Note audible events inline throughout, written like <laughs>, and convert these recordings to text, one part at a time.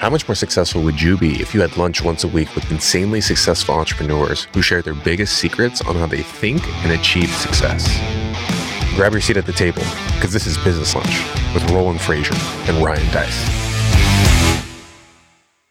How much more successful would you be if you had lunch once a week with insanely successful entrepreneurs who share their biggest secrets on how they think and achieve success? Grab your seat at the table because this is Business Lunch with Roland Frasier and Ryan Deiss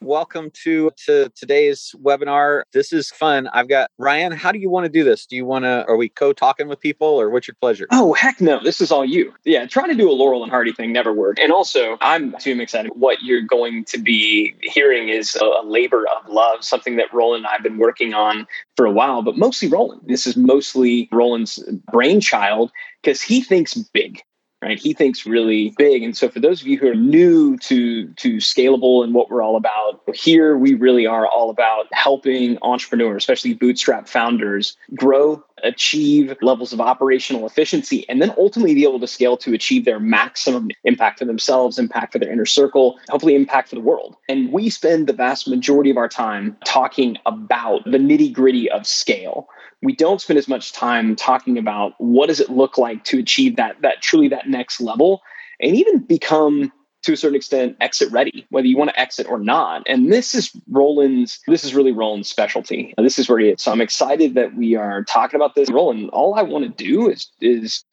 welcome to to today's webinar. This is fun. I've got Ryan. How do you want to do this? Do you want to? Are we co-talking with people, or what's your pleasure? Oh heck no! This is all you. Yeah, trying to do a Laurel and Hardy thing never worked. And also, I'm too excited. What you're going to be hearing is a, labor of love, something that Roland and I've been working on for a while, but mostly Roland. This is mostly Roland's brainchild because he thinks big right? He thinks really big. And so for those of you who are new to to scalable and what we're all about, here we really are all about helping entrepreneurs, especially bootstrap founders, grow, achieve levels of operational efficiency, and then ultimately be able to scale to achieve their maximum impact for themselves, impact for their inner circle, hopefully impact for the world. And we spend the vast majority of our time talking about the nitty gritty of scale we don't spend as much time talking about what does it look like to achieve that that truly that next level and even become to a certain extent exit ready whether you want to exit or not and this is roland's this is really roland's specialty this is where he is so i'm excited that we are talking about this roland all i want to do is is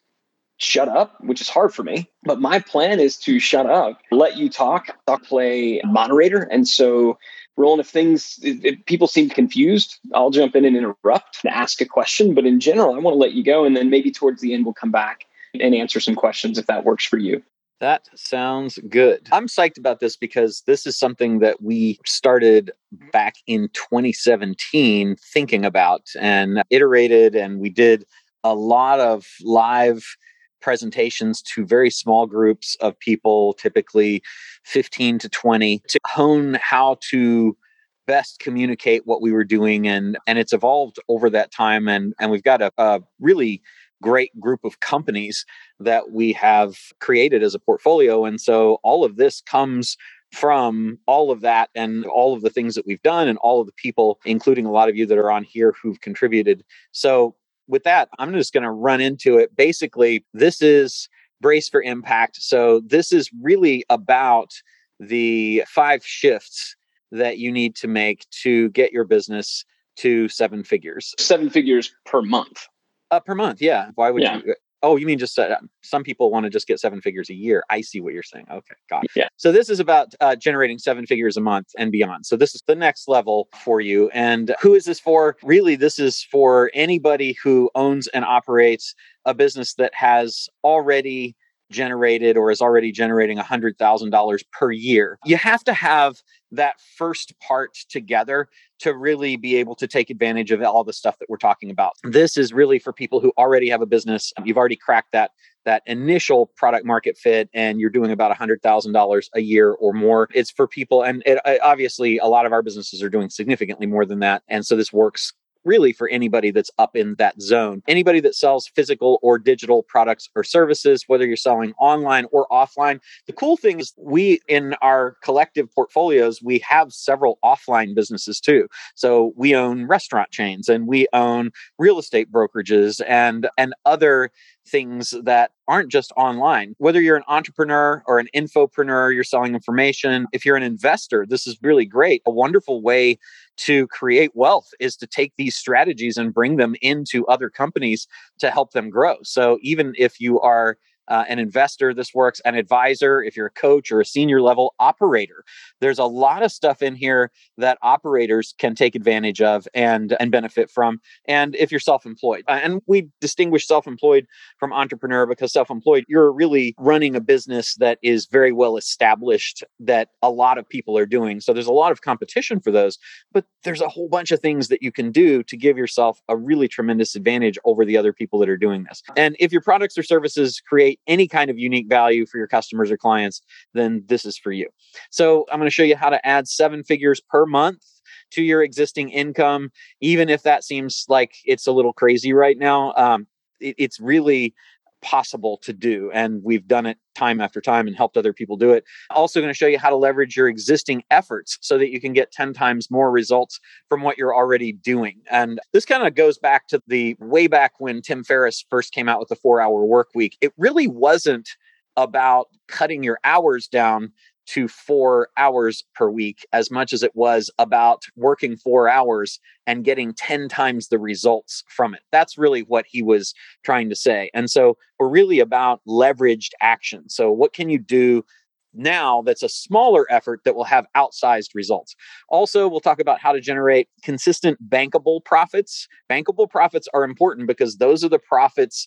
shut up which is hard for me but my plan is to shut up let you talk i'll play moderator and so Roland, if things, if, people seem confused, I'll jump in and interrupt and ask a question. But in general, I want to let you go. And then maybe towards the end, we'll come back and answer some questions if that works for you. That sounds good. I'm psyched about this because this is something that we started back in 2017 thinking about and iterated, and we did a lot of live presentations to very small groups of people, typically 15 to 20, to hone how to best communicate what we were doing and and it's evolved over that time and and we've got a, a really great group of companies that we have created as a portfolio and so all of this comes from all of that and all of the things that we've done and all of the people including a lot of you that are on here who've contributed so with that, I'm just going to run into it. Basically, this is Brace for Impact. So, this is really about the five shifts that you need to make to get your business to seven figures. Seven figures per month. Uh, per month, yeah. Why would yeah. you? Oh, you mean just uh, some people want to just get seven figures a year? I see what you're saying. Okay, got it. Yeah. So this is about uh, generating seven figures a month and beyond. So this is the next level for you. And who is this for? Really, this is for anybody who owns and operates a business that has already generated or is already generating $100,000 per year. You have to have that first part together to really be able to take advantage of all the stuff that we're talking about. This is really for people who already have a business. You've already cracked that that initial product market fit and you're doing about $100,000 a year or more. It's for people and it, obviously a lot of our businesses are doing significantly more than that and so this works really for anybody that's up in that zone. Anybody that sells physical or digital products or services, whether you're selling online or offline. The cool thing is, we in our collective portfolios, we have several offline businesses too. So we own restaurant chains and we own real estate brokerages and and other things that aren't just online. Whether you're an entrepreneur or an infopreneur, you're selling information. If you're an investor, this is really great. A wonderful way to create wealth is to take these strategies and bring them into other companies to help them grow. So even if you are uh, an investor, this works, an advisor, if you're a coach or a senior level operator. There's a lot of stuff in here that operators can take advantage of and, and benefit from. And if you're self employed, uh, and we distinguish self employed from entrepreneur because self employed, you're really running a business that is very well established that a lot of people are doing. So there's a lot of competition for those, but there's a whole bunch of things that you can do to give yourself a really tremendous advantage over the other people that are doing this. And if your products or services create create any kind of unique value for your customers or clients, then this is for you. So I'm going to show you how to add seven figures per month to your existing income, even if that seems like it's a little crazy right now. Um, it, it's really possible to do. And we've done it time after time and helped other people do it. Also, going to show you how to leverage your existing efforts so that you can get 10 times more results from what you're already doing. And this kind of goes back to the way back when Tim Ferriss first came out with the four hour work week. It really wasn't about cutting your hours down to four hours per week as much as it was about working four hours and getting 10 times the results from it. That's really what he was trying to say. And so we're really about leveraged action. So, what can you do? Now, that's a smaller effort that will have outsized results. Also, we'll talk about how to generate consistent bankable profits. Bankable profits are important because those are the profits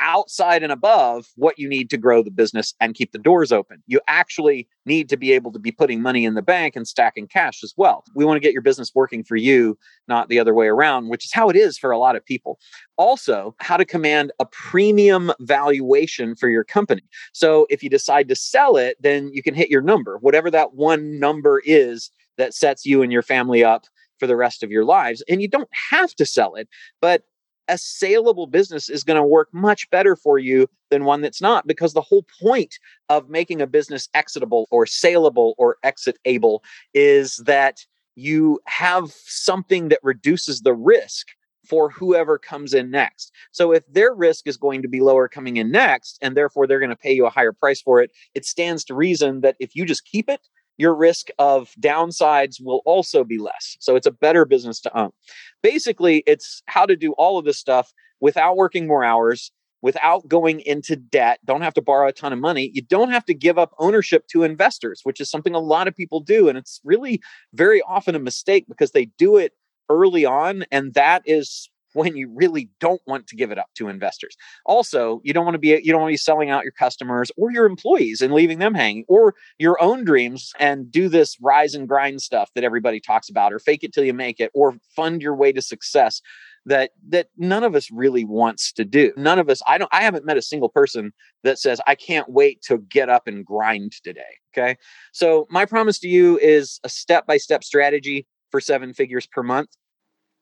outside and above what you need to grow the business and keep the doors open. You actually need to be able to be putting money in the bank and stacking cash as well. We want to get your business working for you, not the other way around, which is how it is for a lot of people. Also, how to command a premium valuation for your company. So if you decide to sell it, then you can hit your number, whatever that one number is that sets you and your family up for the rest of your lives. And you don't have to sell it, but a saleable business is going to work much better for you than one that's not because the whole point of making a business exitable or saleable or exitable is that you have something that reduces the risk for whoever comes in next. So if their risk is going to be lower coming in next and therefore they're going to pay you a higher price for it, it stands to reason that if you just keep it your risk of downsides will also be less. So it's a better business to own. Basically, it's how to do all of this stuff without working more hours, without going into debt, don't have to borrow a ton of money. You don't have to give up ownership to investors, which is something a lot of people do. And it's really very often a mistake because they do it early on. And that is when you really don't want to give it up to investors. Also, you don't want to be you don't want to be selling out your customers or your employees and leaving them hanging or your own dreams and do this rise and grind stuff that everybody talks about or fake it till you make it or fund your way to success that that none of us really wants to do. None of us I don't I haven't met a single person that says I can't wait to get up and grind today, okay? So, my promise to you is a step-by-step strategy for seven figures per month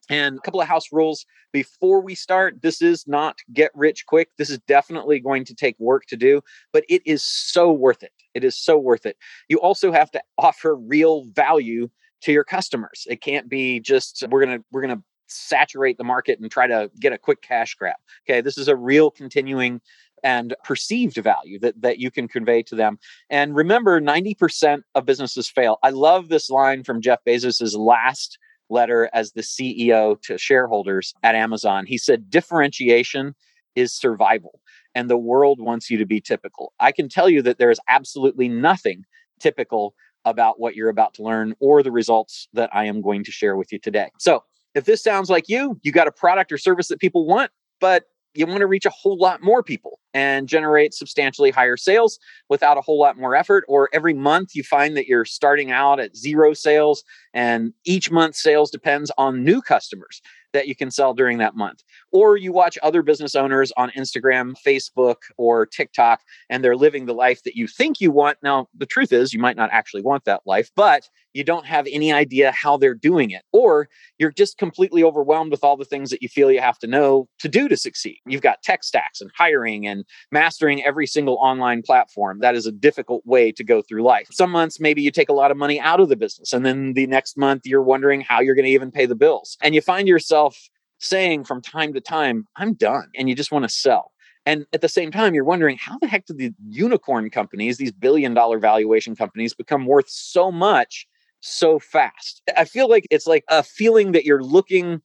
and a couple of house rules before we start. This is not get rich quick. This is definitely going to take work to do, but it is so worth it. It is so worth it. You also have to <laughs> offer real value to your customers. It can't be just we're going to we're going to saturate the market and try to get a quick cash grab. Okay, this is a real continuing and perceived value that, that you can convey to them. And remember, 90% of businesses fail. I love this line from Jeff Bezos's last letter as the CEO to shareholders at Amazon. He said, differentiation is survival, and the world wants you to be typical. I can tell you that there is absolutely nothing typical about what you're about to learn or the results that I am going to share with you today. So, if this sounds like you, you got a product or service that people want, but you want to reach a whole lot more people and generate substantially higher sales without a whole lot more effort. Or every month you find that you're starting out at zero sales, and each month sales depends on new customers that you can sell during that month. Or you watch other business owners on Instagram, Facebook, or TikTok, and they're living the life that you think you want. Now, the truth is, you might not actually want that life, but you don't have any idea how they're doing it. Or you're just completely overwhelmed with all the things that you feel you have to know to do to succeed. You've got tech stacks and hiring and mastering every single online platform. That is a difficult way to go through life. Some months, maybe you take a lot of money out of the business, and then the next month, you're wondering how you're going to even pay the bills. And you find yourself saying from time to time, I'm done. And you just want to sell. And at the same time, you're wondering how the heck did the unicorn companies, these billion dollar valuation companies, become worth so much so fast? I feel like it's like a feeling that you're looking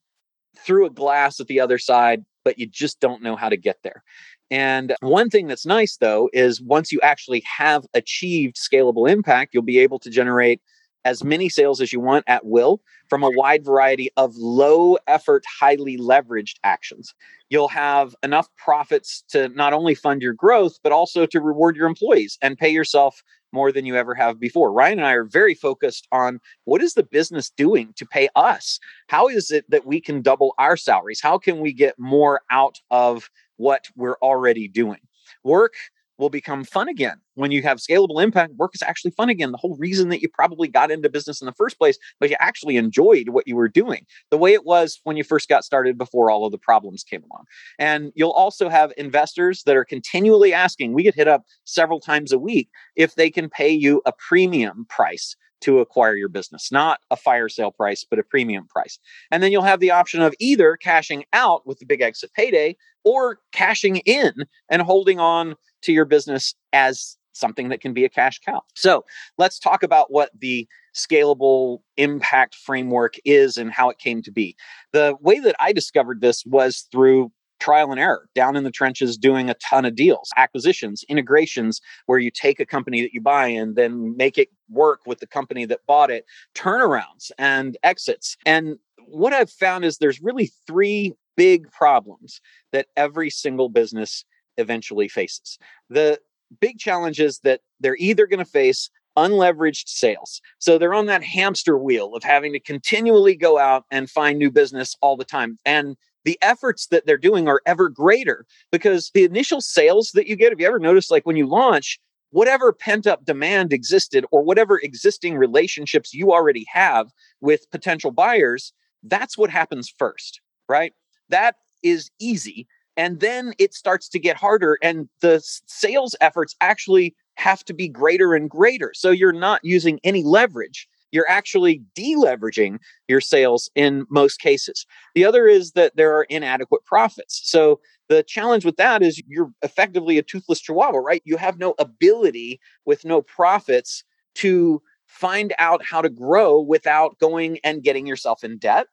through a glass at the other side, but you just don't know how to get there. And one thing that's nice though is once you actually have achieved scalable impact, you'll be able to generate as many sales as you want at will from a wide variety of low effort, highly leveraged actions. You'll have enough profits to not only fund your growth, but also to reward your employees and pay yourself more than you ever have before. Ryan and I are very focused on what is the business doing to pay us? How is it that we can double our salaries? How can we get more out of what we're already doing? Work will become fun again. When you have scalable impact, work is actually fun again. The whole reason that you probably got into business in the first place, but you actually enjoyed what you were doing, the way it was when you first got started before all of the problems came along. And you'll also have investors that are continually asking, we get hit up several times a week, if they can pay you a premium price to acquire your business, not a fire sale price, but a premium price. And then you'll have the option of either cashing out with the big exit payday or cashing in and holding on to your business as something that can be a cash cow. So let's talk about what the scalable impact framework is and how it came to be. The way that I discovered this was through trial and error down in the trenches doing a ton of deals acquisitions integrations where you take a company that you buy and then make it work with the company that bought it turnarounds and exits and what i've found is there's really three big problems that every single business eventually faces the big challenge is that they're either going to face unleveraged sales. So they're on that hamster wheel of having to continually go out and find new business all the time. And the efforts that they're doing are ever greater because the initial sales that you get, if you ever notice, like when you launch, whatever pent up demand existed or whatever existing relationships you already have with potential buyers, that's what happens first, right? That is easy. And then it starts to get harder, and the sales efforts actually have to be greater and greater. So you're not using any leverage you're actually deleveraging your sales in most cases. The other is that there are inadequate profits. So the challenge with that is you're effectively a toothless chihuahua, right? You have no ability with no profits to find out how to grow without going and getting yourself in debt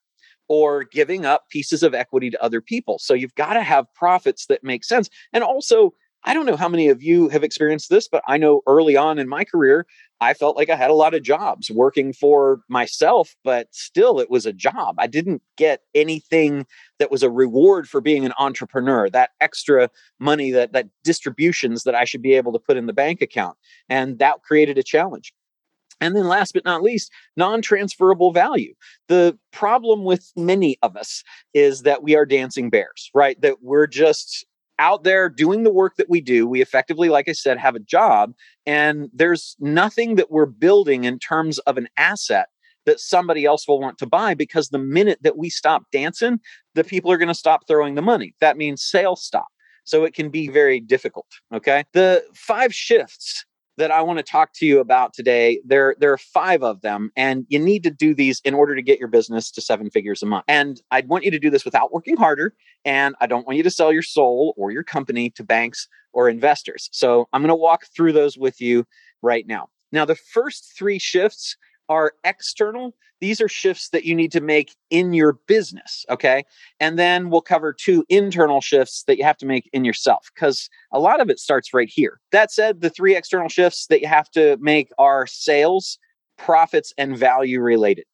or giving up pieces of equity to other people. So you've got to have profits that make sense. And also, I don't know how many of you have experienced this, but I know early on in my career, I felt like I had a lot of jobs working for myself, but still it was a job. I didn't get anything that was a reward for being an entrepreneur, that extra money, that that distributions that I should be able to put in the bank account. And that created a challenge. And then last but not least, non transferable value. The problem with many of us is that we are dancing bears, right? That we're just out there doing the work that we do. We effectively, like I said, have a job, and there's nothing that we're building in terms of an asset that somebody else will want to buy because the minute that we stop dancing, the people are going to stop throwing the money. That means sales stop. So it can be very difficult. Okay. The five shifts that I want to talk to you about today. There, there are five of them, and you need to do these in order to get your business to seven figures a month. And I'd want you to do this without working harder. And I don't want you to sell your soul or your company to banks or investors. So I'm going to walk through those with you right now. Now, the first three shifts are external. These are shifts that you need to make in your business. Okay. And then we'll cover two internal shifts that you have to make in yourself because a lot of it starts right here. That said, the three external shifts that you have to make are sales, profits, and value related.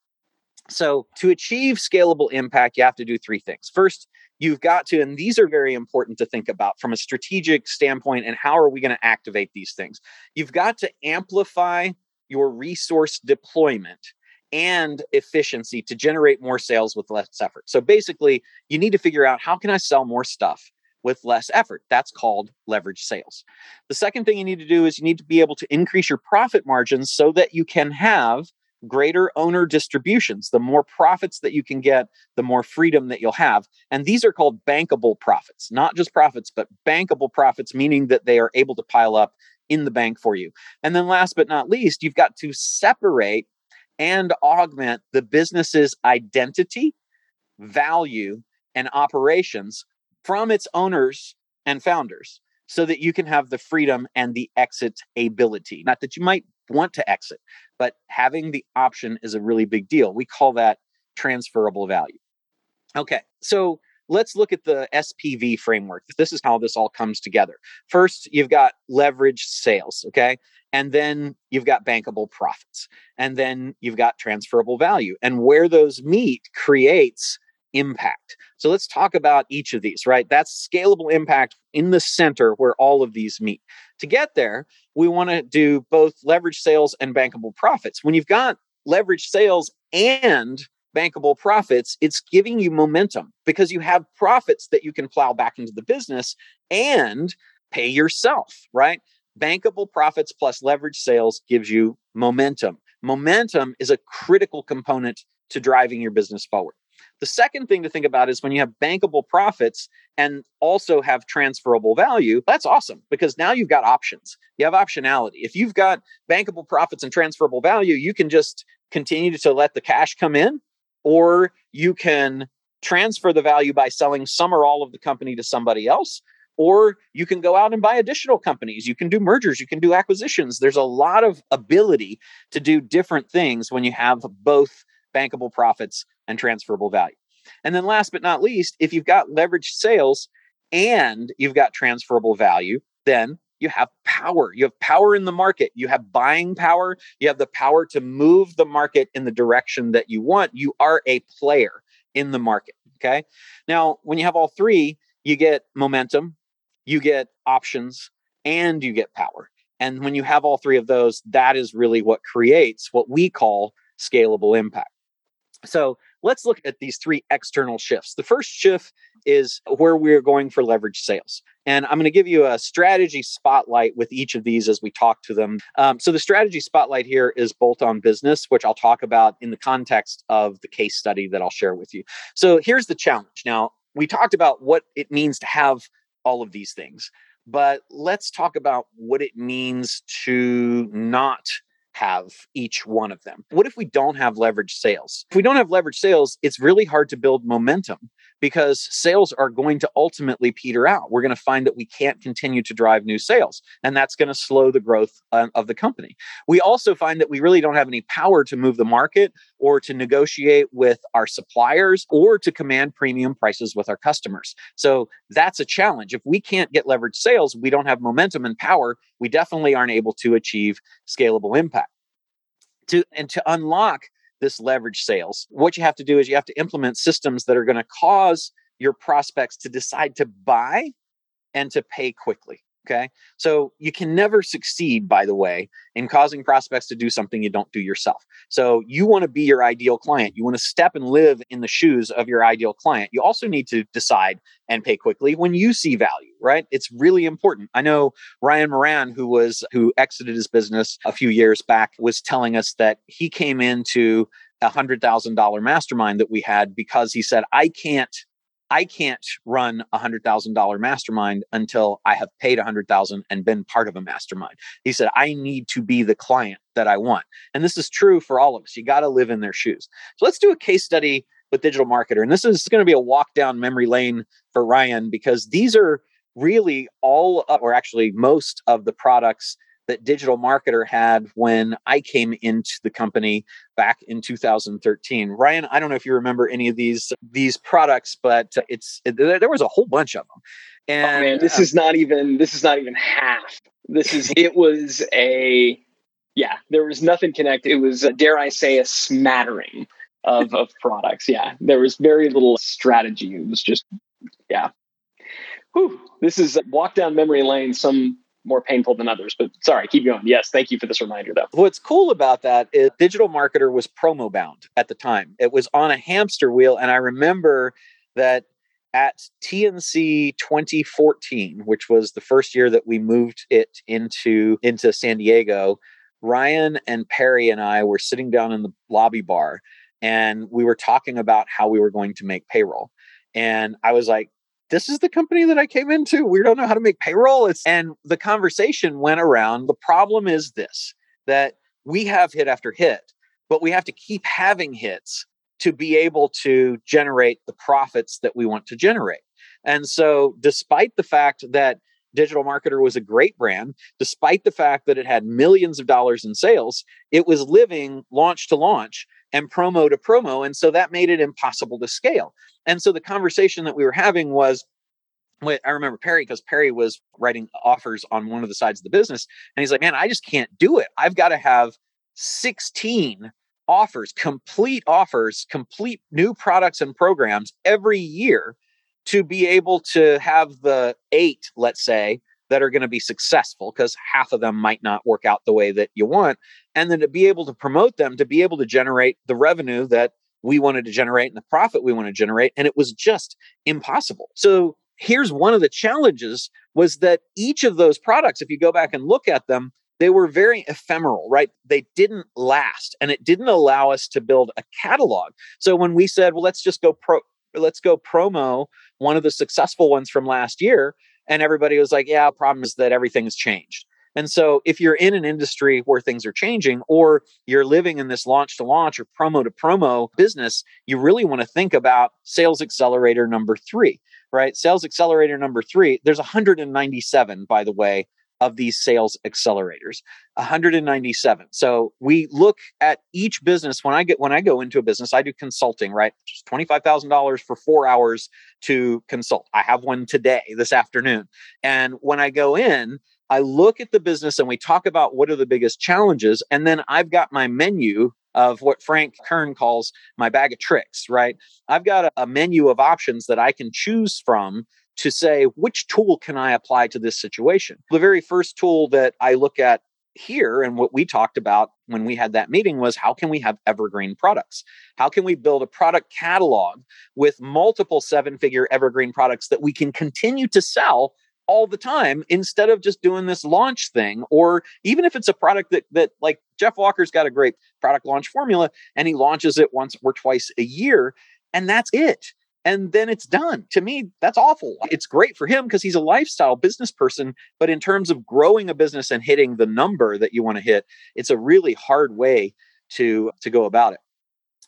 So, to achieve scalable impact, you have to do three things. First, you've got to, and these are very important to think about from a strategic standpoint, and how are we going to activate these things? You've got to amplify your resource deployment and efficiency to generate more sales with less effort. So basically, you need to figure out how can I sell more stuff with less effort. That's called leverage sales. The second thing you need to do is you need to be able to increase your profit margins so that you can have greater owner distributions. The more profits that you can get, the more freedom that you'll have. And these are called bankable profits, not just profits, but bankable profits, meaning that they are able to pile up in the bank for you. And then last but not least, you've got to separate and augment the business's identity, value, and operations from its owners and founders so that you can have the freedom and the exit ability. Not that you might want to exit, but having the option is a really big deal. We call that transferable value. Okay, so let's look at the SPV framework. This is how this all comes together. First, you've got leverage sales, okay? And then you've got bankable profits. And then you've got transferable value. And where those meet creates impact. So let's talk about each of these, right? That's scalable impact in the center where all of these meet. To get there, we want to do both leverage sales and bankable profits. When you've got leverage sales and bankable profits, it's giving you momentum because you have profits that you can plow back into the business and pay yourself, right? Bankable profits plus leverage sales gives you momentum. Momentum is a critical component to driving your business forward. The second thing to think about is when you have bankable profits and also have transferable value, that's awesome because now you've got options. You have optionality. If you've got bankable profits and transferable value, you can just continue to let the cash come in or you can transfer the value by selling some or all of the company to somebody else or you can go out and buy additional companies. You can do mergers, you can do acquisitions. There's a lot of ability to do different things when you have both bankable profits and transferable value. And then last but not least, if you've got leveraged sales and you've got transferable value, then you have power. You have power in the market. You have buying power. You have the power to move the market in the direction that you want. You are a player in the market. Okay. Now, when you have all three, you get momentum, you get options, and you get power. And when you have all three of those, that is really what creates what we call scalable impact. So let's look at these three external shifts. The first shift is where we're going for leverage sales. And I'm going to give you a strategy spotlight with each of these as we talk to them. Um, so, the strategy spotlight here is bolt on business, which I'll talk about in the context of the case study that I'll share with you. So, here's the challenge. Now, we talked about what it means to have all of these things, but let's talk about what it means to not have each one of them. What if we don't have leverage sales? If we don't have leverage sales, it's really hard to build momentum because sales are going to ultimately peter out. We're going to find that we can't continue to drive new sales, and that's going to slow the growth uh, of the company. We also find that we really don't have any power to move the market or to negotiate with our suppliers or to command premium prices with our customers. So that's a challenge. If we can't get leverage sales, we don't have momentum and power, we definitely aren't able to achieve scalable impact to and to unlock this leverage sales what you have to do is you have to implement systems that are going to cause your prospects to decide to buy and to pay quickly Okay. So you can never succeed, by the way, in causing prospects to do something you don't do yourself. So you want to be your ideal client. You want to step and live in the shoes of your ideal client. You also need to decide and pay quickly when you see value, right? It's really important. I know Ryan Moran, who was who exited his business a few years back, was telling us that he came into a hundred thousand dollar mastermind that we had because he said, I can't I can't run a hundred thousand dollar mastermind until I have paid a hundred thousand and been part of a mastermind. He said, I need to be the client that I want. And this is true for all of us. You got to live in their shoes. So let's do a case study with digital marketer. And this is going to be a walk down memory lane for Ryan because these are really all, or actually most of the products that digital marketer had when I came into the company back in 2013. Ryan, I don't know if you remember any of these these products, but it's it, there was a whole bunch of them. And oh man, this uh, is not even this is not even half. This is it was a yeah, there was nothing connected. It was dare I say a smattering of of products. Yeah, there was very little strategy. It was just yeah. Whew. This is walk down memory lane. Some more painful than others. But sorry, keep going. Yes, thank you for this reminder, though. What's cool about that is Digital Marketer was promo bound at the time. It was on a hamster wheel, and I remember that at TNC 2014, which was the first year that we moved it into into San Diego. Ryan and Perry and I were sitting down in the lobby bar and we were talking about how we were going to make payroll. And I was like, this is the company that I came into. We don't know how to make payroll. It's, and the conversation went around. The problem is this that we have hit after hit, but we have to keep having hits to be able to generate the profits that we want to generate. And so, despite the fact that Digital Marketer was a great brand, despite the fact that it had millions of dollars in sales, it was living launch to launch and promo to promo. And so that made it impossible to scale. And so the conversation that we were having was I remember Perry because Perry was writing offers on one of the sides of the business. And he's like, man, I just can't do it. I've got to have 16 offers, complete offers, complete new products and programs every year to be able to have the eight, let's say, that are going to be successful because half of them might not work out the way that you want. And then to be able to promote them, to be able to generate the revenue that we wanted to generate and the profit we want to generate. And it was just impossible. So here's one of the challenges was that each of those products, if you go back and look at them, they were very ephemeral, right? They didn't last and it didn't allow us to build a catalog. So when we said, well, let's just go pro let's go promo one of the successful ones from last year. And everybody was like, yeah, problem is that everything's changed. And so if you're in an industry where things are changing or you're living in this launch to launch or promo to promo business, you really want to think about sales accelerator number three, right? Sales accelerator number three, there's 197, by the way, of these sales accelerators 197 so we look at each business. When i get when i go into a business i do consulting right? Just $25000 for four hours to consult. I have one today this afternoon. And when i go in i look at the business and we talk about what are the biggest challenges. And then i've got my menu of what Frank Kern calls my bag of tricks, right? I've got a, a, menu of options that I can choose from to say which tool can I apply to this situation. The very first tool that I look at here and what we talked about when we had that meeting was how can we have evergreen products? How can we build a product catalog with multiple seven figure evergreen products that we can continue to sell all the time instead of just doing this launch thing or even if it's a product that that like Jeff Walker's got a great product launch formula and he launches it once or twice a year and that's it and then it's done. To me, that's awful. It's great for him because he's a lifestyle business person, but in terms of growing a business and hitting the number that you want to hit, it's a really hard way to to go about it.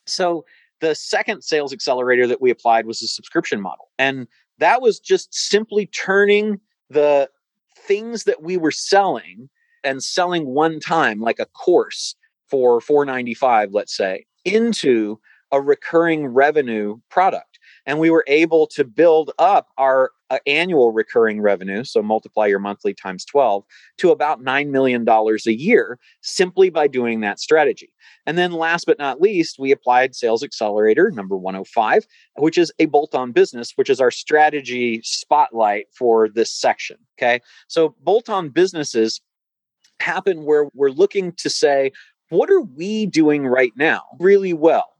So, the second sales accelerator that we applied was a subscription model. And that was just simply turning the things that we were selling and selling one time like a course for 495 let's say into a recurring revenue product and we were able to build up our uh, annual recurring revenue so multiply your monthly times 12 to about $9 million a year simply by doing that strategy. And then last but not least we applied sales accelerator number 105 which is a bolt-on business which is our strategy spotlight for this section okay? So bolt-on businesses happen where we're looking to say what are we doing right now really well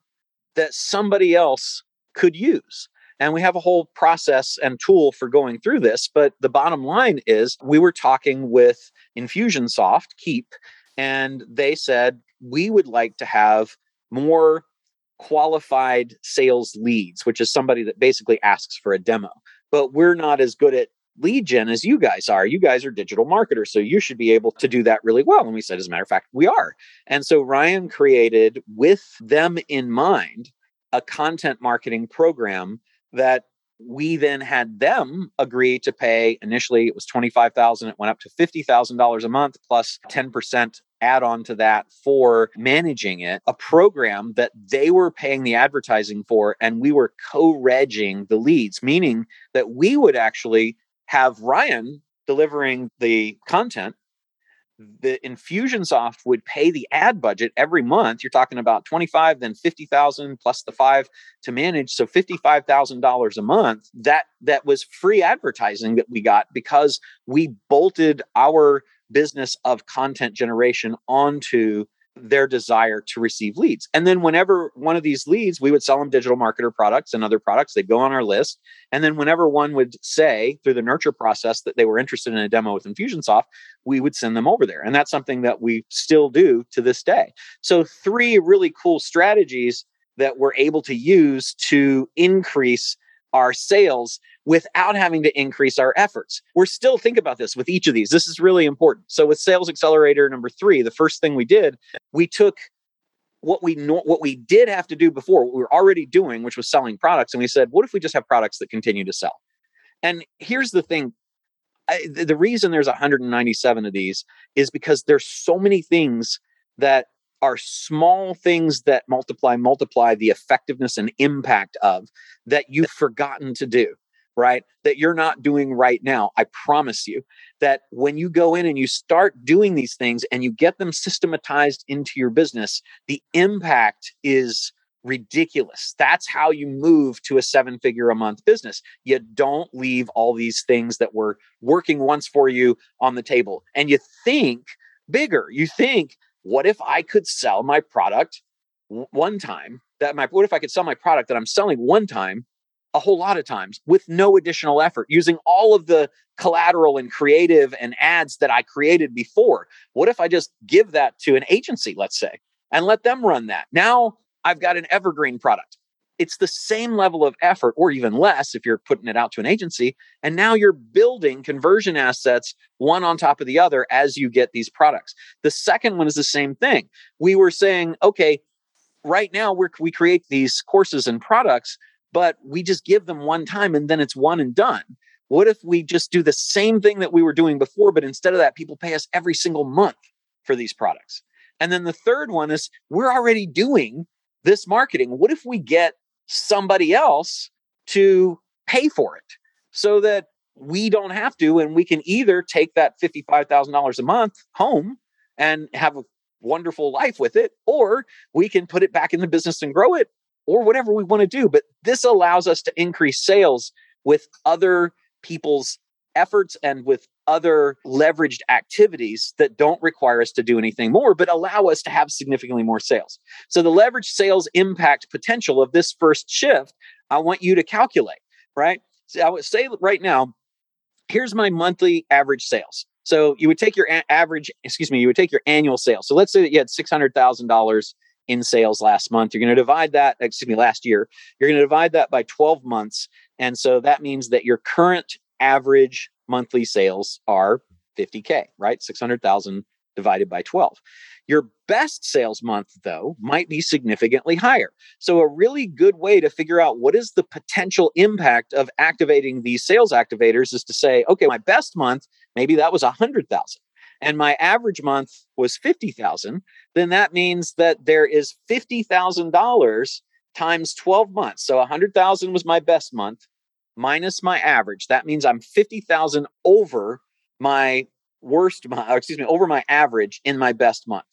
that somebody else could use. And we have a whole process and tool for going through this. But the bottom line is we were talking with Infusionsoft, Keap, and they said, we would like to have more qualified sales leads, which is somebody that basically asks for a demo. But we're not as good at lead gen as you guys are. You guys are digital marketers, so you should be able to do that really well. And we said, as a matter of fact, we are. And so Ryan created with them in mind a content marketing program that we then had them agree to pay. Initially it was 25000 it went up to $50000 a month plus 10% add on to that for managing it a program that they were paying the advertising for and we were co-regging the leads meaning that we would actually have ryan delivering the content the Infusionsoft would pay the ad budget every month. You're talking about 25, then 50,000 plus the five to manage. So $55,000 a month. That that was free advertising that we got because we bolted our business of content generation onto their desire to receive leads. And then whenever one of these leads, we would sell them digital marketer products and other products, they'd go on our list. And then whenever one would say through the nurture process that they were interested in a demo with Infusionsoft, we would send them over there. And that's something that we still do to this day. So three really cool strategies that we're able to use to increase our sales without having to increase our efforts. We're still think about this with each of these. This is really important. So with sales accelerator number 3, the first thing we did, we took what we what we did have to do before, what we were already doing, which was selling products and we said, what if we just have products that continue to sell? And here's the thing I, the reason there's 197 of these is because there's so many things that are small things that multiply multiply the effectiveness and impact of that you've forgotten to do right? That you're not doing right now i promise you. That when you go in and you start doing these things and you get them systematized into your business the impact is ridiculous. That's how you move to a seven figure a month business. You don't leave all these things that were working once for you on the table. And you think bigger. You think what if I could sell my product one time? That my what if I could sell my product that I'm selling one time a whole lot of times with no additional effort using all of the collateral and creative and ads that I created before. What if I just give that to an agency, let's say, and let them run that? Now I've got an evergreen product it's the same level of effort or even less if you're putting it out to an agency and now you're building conversion assets one on top of the other as you get these products the second one is the same thing we were saying okay right now we we create these courses and products but we just give them one time and then it's one and done. What if we just do the same thing that we were doing before, but instead of that, people pay us every single month for these products? And then the third one is we're already doing this marketing. What if we get somebody else to pay for it so that we don't have to and we can either take that $55,000 a month home and have a wonderful life with it or we can put it back in the business and grow it or whatever we want to do. But this allows us to increase sales with other people's efforts and with other leveraged activities that don't require us to do anything more, but allow us to have significantly more sales. So, the leverage sales impact potential of this first shift, I want you to calculate, right? So I would say right now, here's my monthly average sales. So, you would take your a- average, excuse me, you would take your annual sales. So, let's say that you had $600,000 in sales last month. You're going to divide that, excuse me, last year. You're going to divide that by 12 months. And so that means that your current average monthly sales are 50K, right? 600,000 divided by 12. Your best sales month, though, might be significantly higher. So, a really good way to figure out what is the potential impact of activating these sales activators is to say, okay, my best month, maybe that was 100,000 and my average month was 50,000, then that means that there is $50,000 times 12 months. So 100,000 was my best month minus my average. That means I'm 50,000 over my worst month, excuse me, over my average in my best month.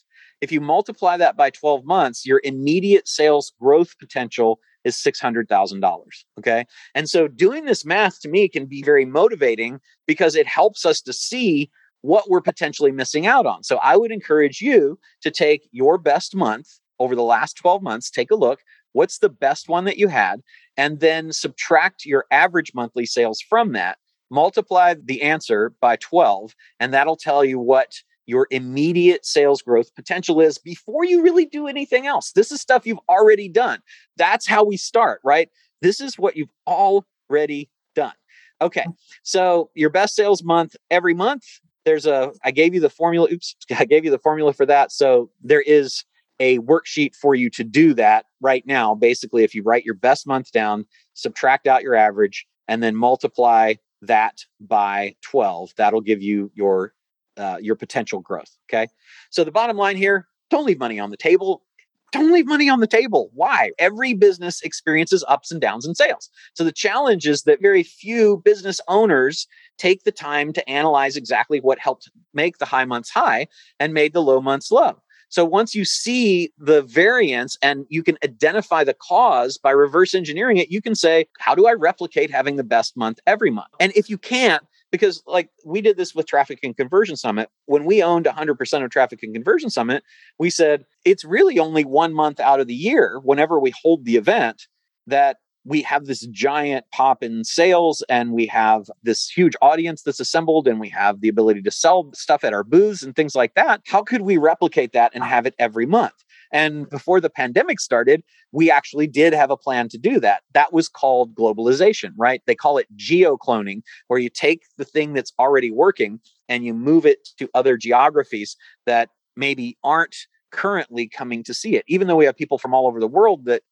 If you multiply that by 12 months, your immediate sales growth potential is $600,000. Okay. And so doing this math to me can be very motivating because it helps us to see what we're potentially missing out on. So I would encourage you to take your best month over the last 12 months, take a look. What's the best one that you had? and then subtract your average monthly sales from that, multiply the answer by 12, and that'll tell you what your immediate sales growth potential is before you really do anything else. This is stuff you've already done. That's how we start, right? This is what you've already done. Okay. So your best sales month every month, there's a I gave you the formula. Oops, <laughs> I gave you the formula for that. So there is a worksheet for you to do that right now. Basically, if you write your best month down, subtract out your average, and then multiply that by 12, that'll give you your uh, your potential growth. Okay. So the bottom line here: don't leave money on the table. Don't leave money on the table. Why? Every business experiences ups and downs in sales. So the challenge is that very few business owners take the time to analyze exactly what helped make the high months high and made the low months low. So once you see the variance and you can identify the cause by reverse engineering it, you can say, how do I replicate having the best month every month? And if you can't, because like we did this with Traffic and Conversion Summit, when we owned 100% of Traffic and Conversion Summit, we said it's really only one month out of the year, whenever we hold the event, that we have this giant pop in sales and we have this huge audience that's assembled and we have the ability to sell stuff at our booths and things like that. How could we replicate that and have it every month? And before the pandemic started, we actually did have a plan to do that. That was called globalization, right? They call it geo cloning, where you take the thing that's already working and you move it to other geographies that maybe aren't currently coming to see it. Even though we have people from all over the world that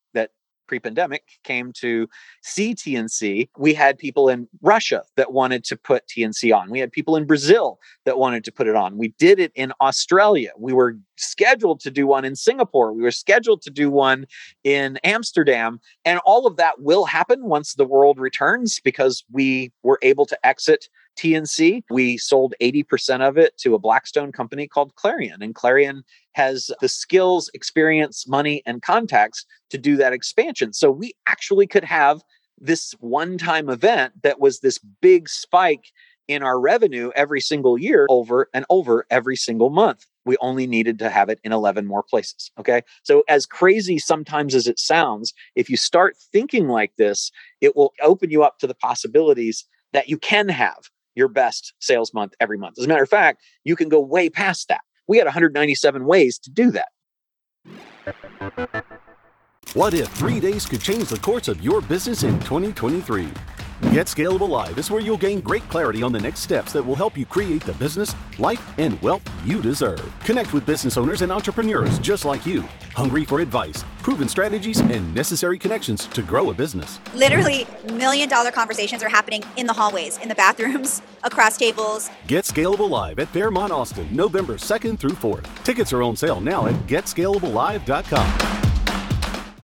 pre-pandemic came to see TNC, we had people in Russia that wanted to put TNC on. We had people in Brazil that wanted to put it on. We did it in Australia. We were scheduled to do one in Singapore. We were scheduled to do one in Amsterdam. And all of that will happen once the world returns because we were able to exit TNC. We sold 80% of it to a Blackstone company called Clarion. And Clarion has the skills, experience, money, and contacts to do that expansion. So we actually could have this one time event that was this big spike in our revenue every single year over and over every single month. We only needed to have it in 11 more places. Okay. So, as crazy sometimes as it sounds, if you start thinking like this, it will open you up to the possibilities that you can have your best sales month every month. As a matter of fact, you can go way past that. We had 197 ways to do that. What if three days could change the course of your business in 2023? Get Scalable Live is where you'll gain great clarity on the next steps that will help you create the business, life, and wealth you deserve. Connect with business owners and entrepreneurs just like you, hungry for advice, proven strategies, and necessary connections to grow a business. Literally, million dollar conversations are happening in the hallways, in the bathrooms, <laughs> across tables. Get Scalable Live at Fairmont Austin, November 2nd through 4th. Tickets are on sale now at getscalablelive.com.